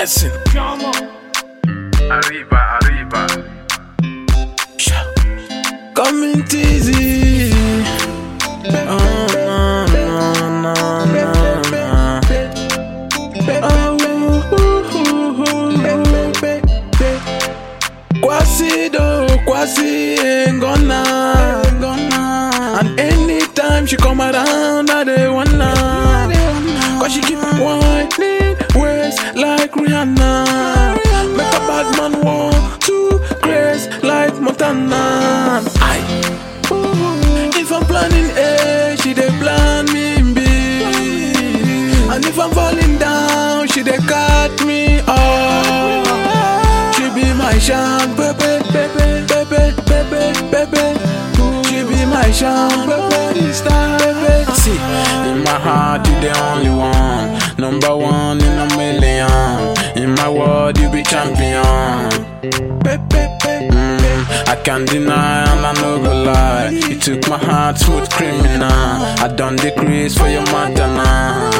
Blessing. Arriba, arriba. Coming easy. Oh, no, no, no, no, no. Oh, ooh, ooh, ooh. Kwasi do, Kwasi ain't gonna, gonna. And anytime she come around, I dey wanna. Cause she keep whining want to grace like Montana. Aye. If I'm planning A, she dey plan me B. And if I'm falling down, she dey cut me off. She be my shank, baby, baby, baby, baby, baby. She be my shank, baby, star, baby. See, in my heart, you the only one, number one in a million. In my world, you be champion. I can't deny and I no go lie. You took my heart, smooth criminal. I done the crease for your mother now.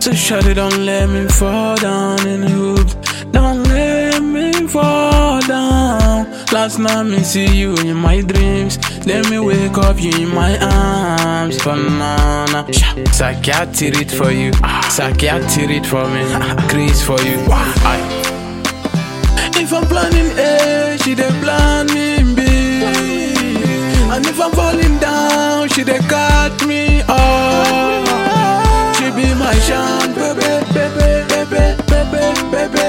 So shut it, don't let me fall down in the hoops. Don't let me fall down. Last night me see you in my dreams. Then me wake up you in my arms. Banana. Psychiatric it for you. Psychiatric it for me. Crease for you. Aye. If I'm planning A, she dey plan me B. And if I'm falling down, she dey cut me off. She be my shan, baby, baby, baby, baby, baby.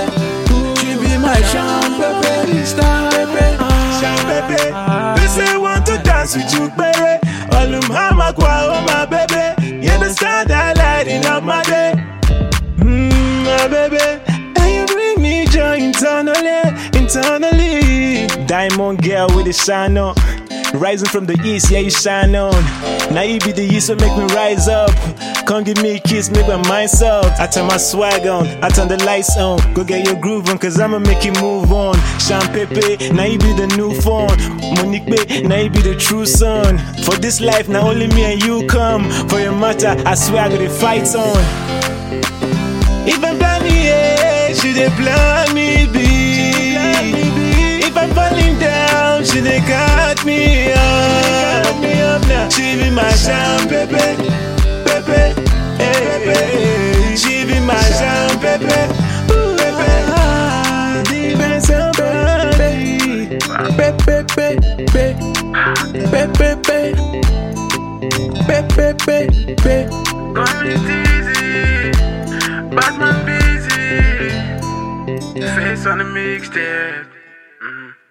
She be my shan, baby, star, baby. Sha baby, they say want to dance with you, baby. All um hama kwa oh my baby. Understand that lighting up my day. Mmm, my baby. And you bring me joy internally, internally. Diamond girl with the shine on. Rising from the east, yeah, you shine on. Now you be the east, so make me rise up. Come give me a kiss, make my mind soft. I turn my swag on, I turn the lights on. Go get your groove on, cause I'ma make you move on. Sean Pepe, now you be the new phone. Monique Bay, now you be the true son. For this life, now only me and you come. For your matter, I swear I got the fights on. If I'm planning A, she dey plan me B. she dey cut me up. She be my shine, baby, baby, hey. She be my baby, baby. Depends on body. Baby, baby, baby, baby, baby, baby, baby. Coming easy. Batman busy. Face on the mixtape. Mhm.